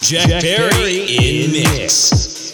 Jack Perry in mix.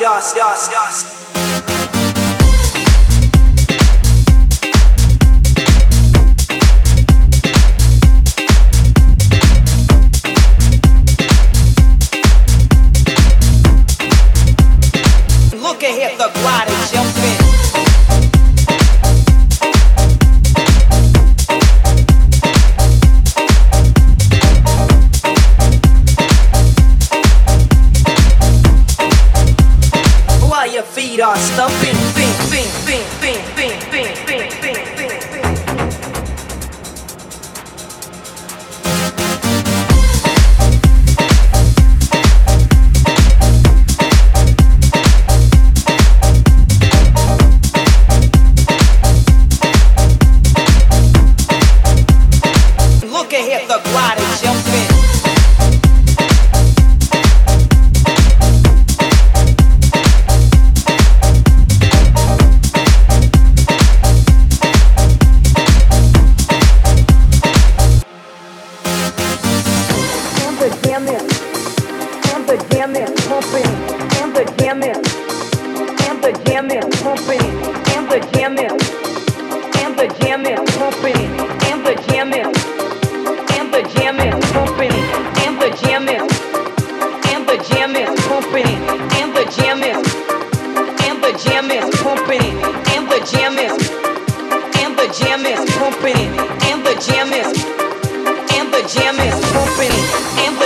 yes, yes, yes.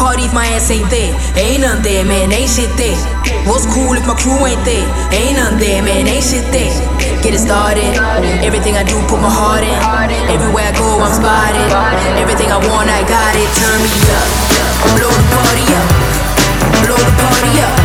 party if my ass ain't there? Ain't none there, man, ain't shit there. What's cool if my crew ain't there? Ain't none there, man, ain't shit there. Get it started. Everything I do, put my heart in. Everywhere I go, I'm spotted. Everything I want, I got it. Turn me up. Blow the party up. Blow the party up.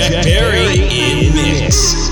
Jack Perry in mix.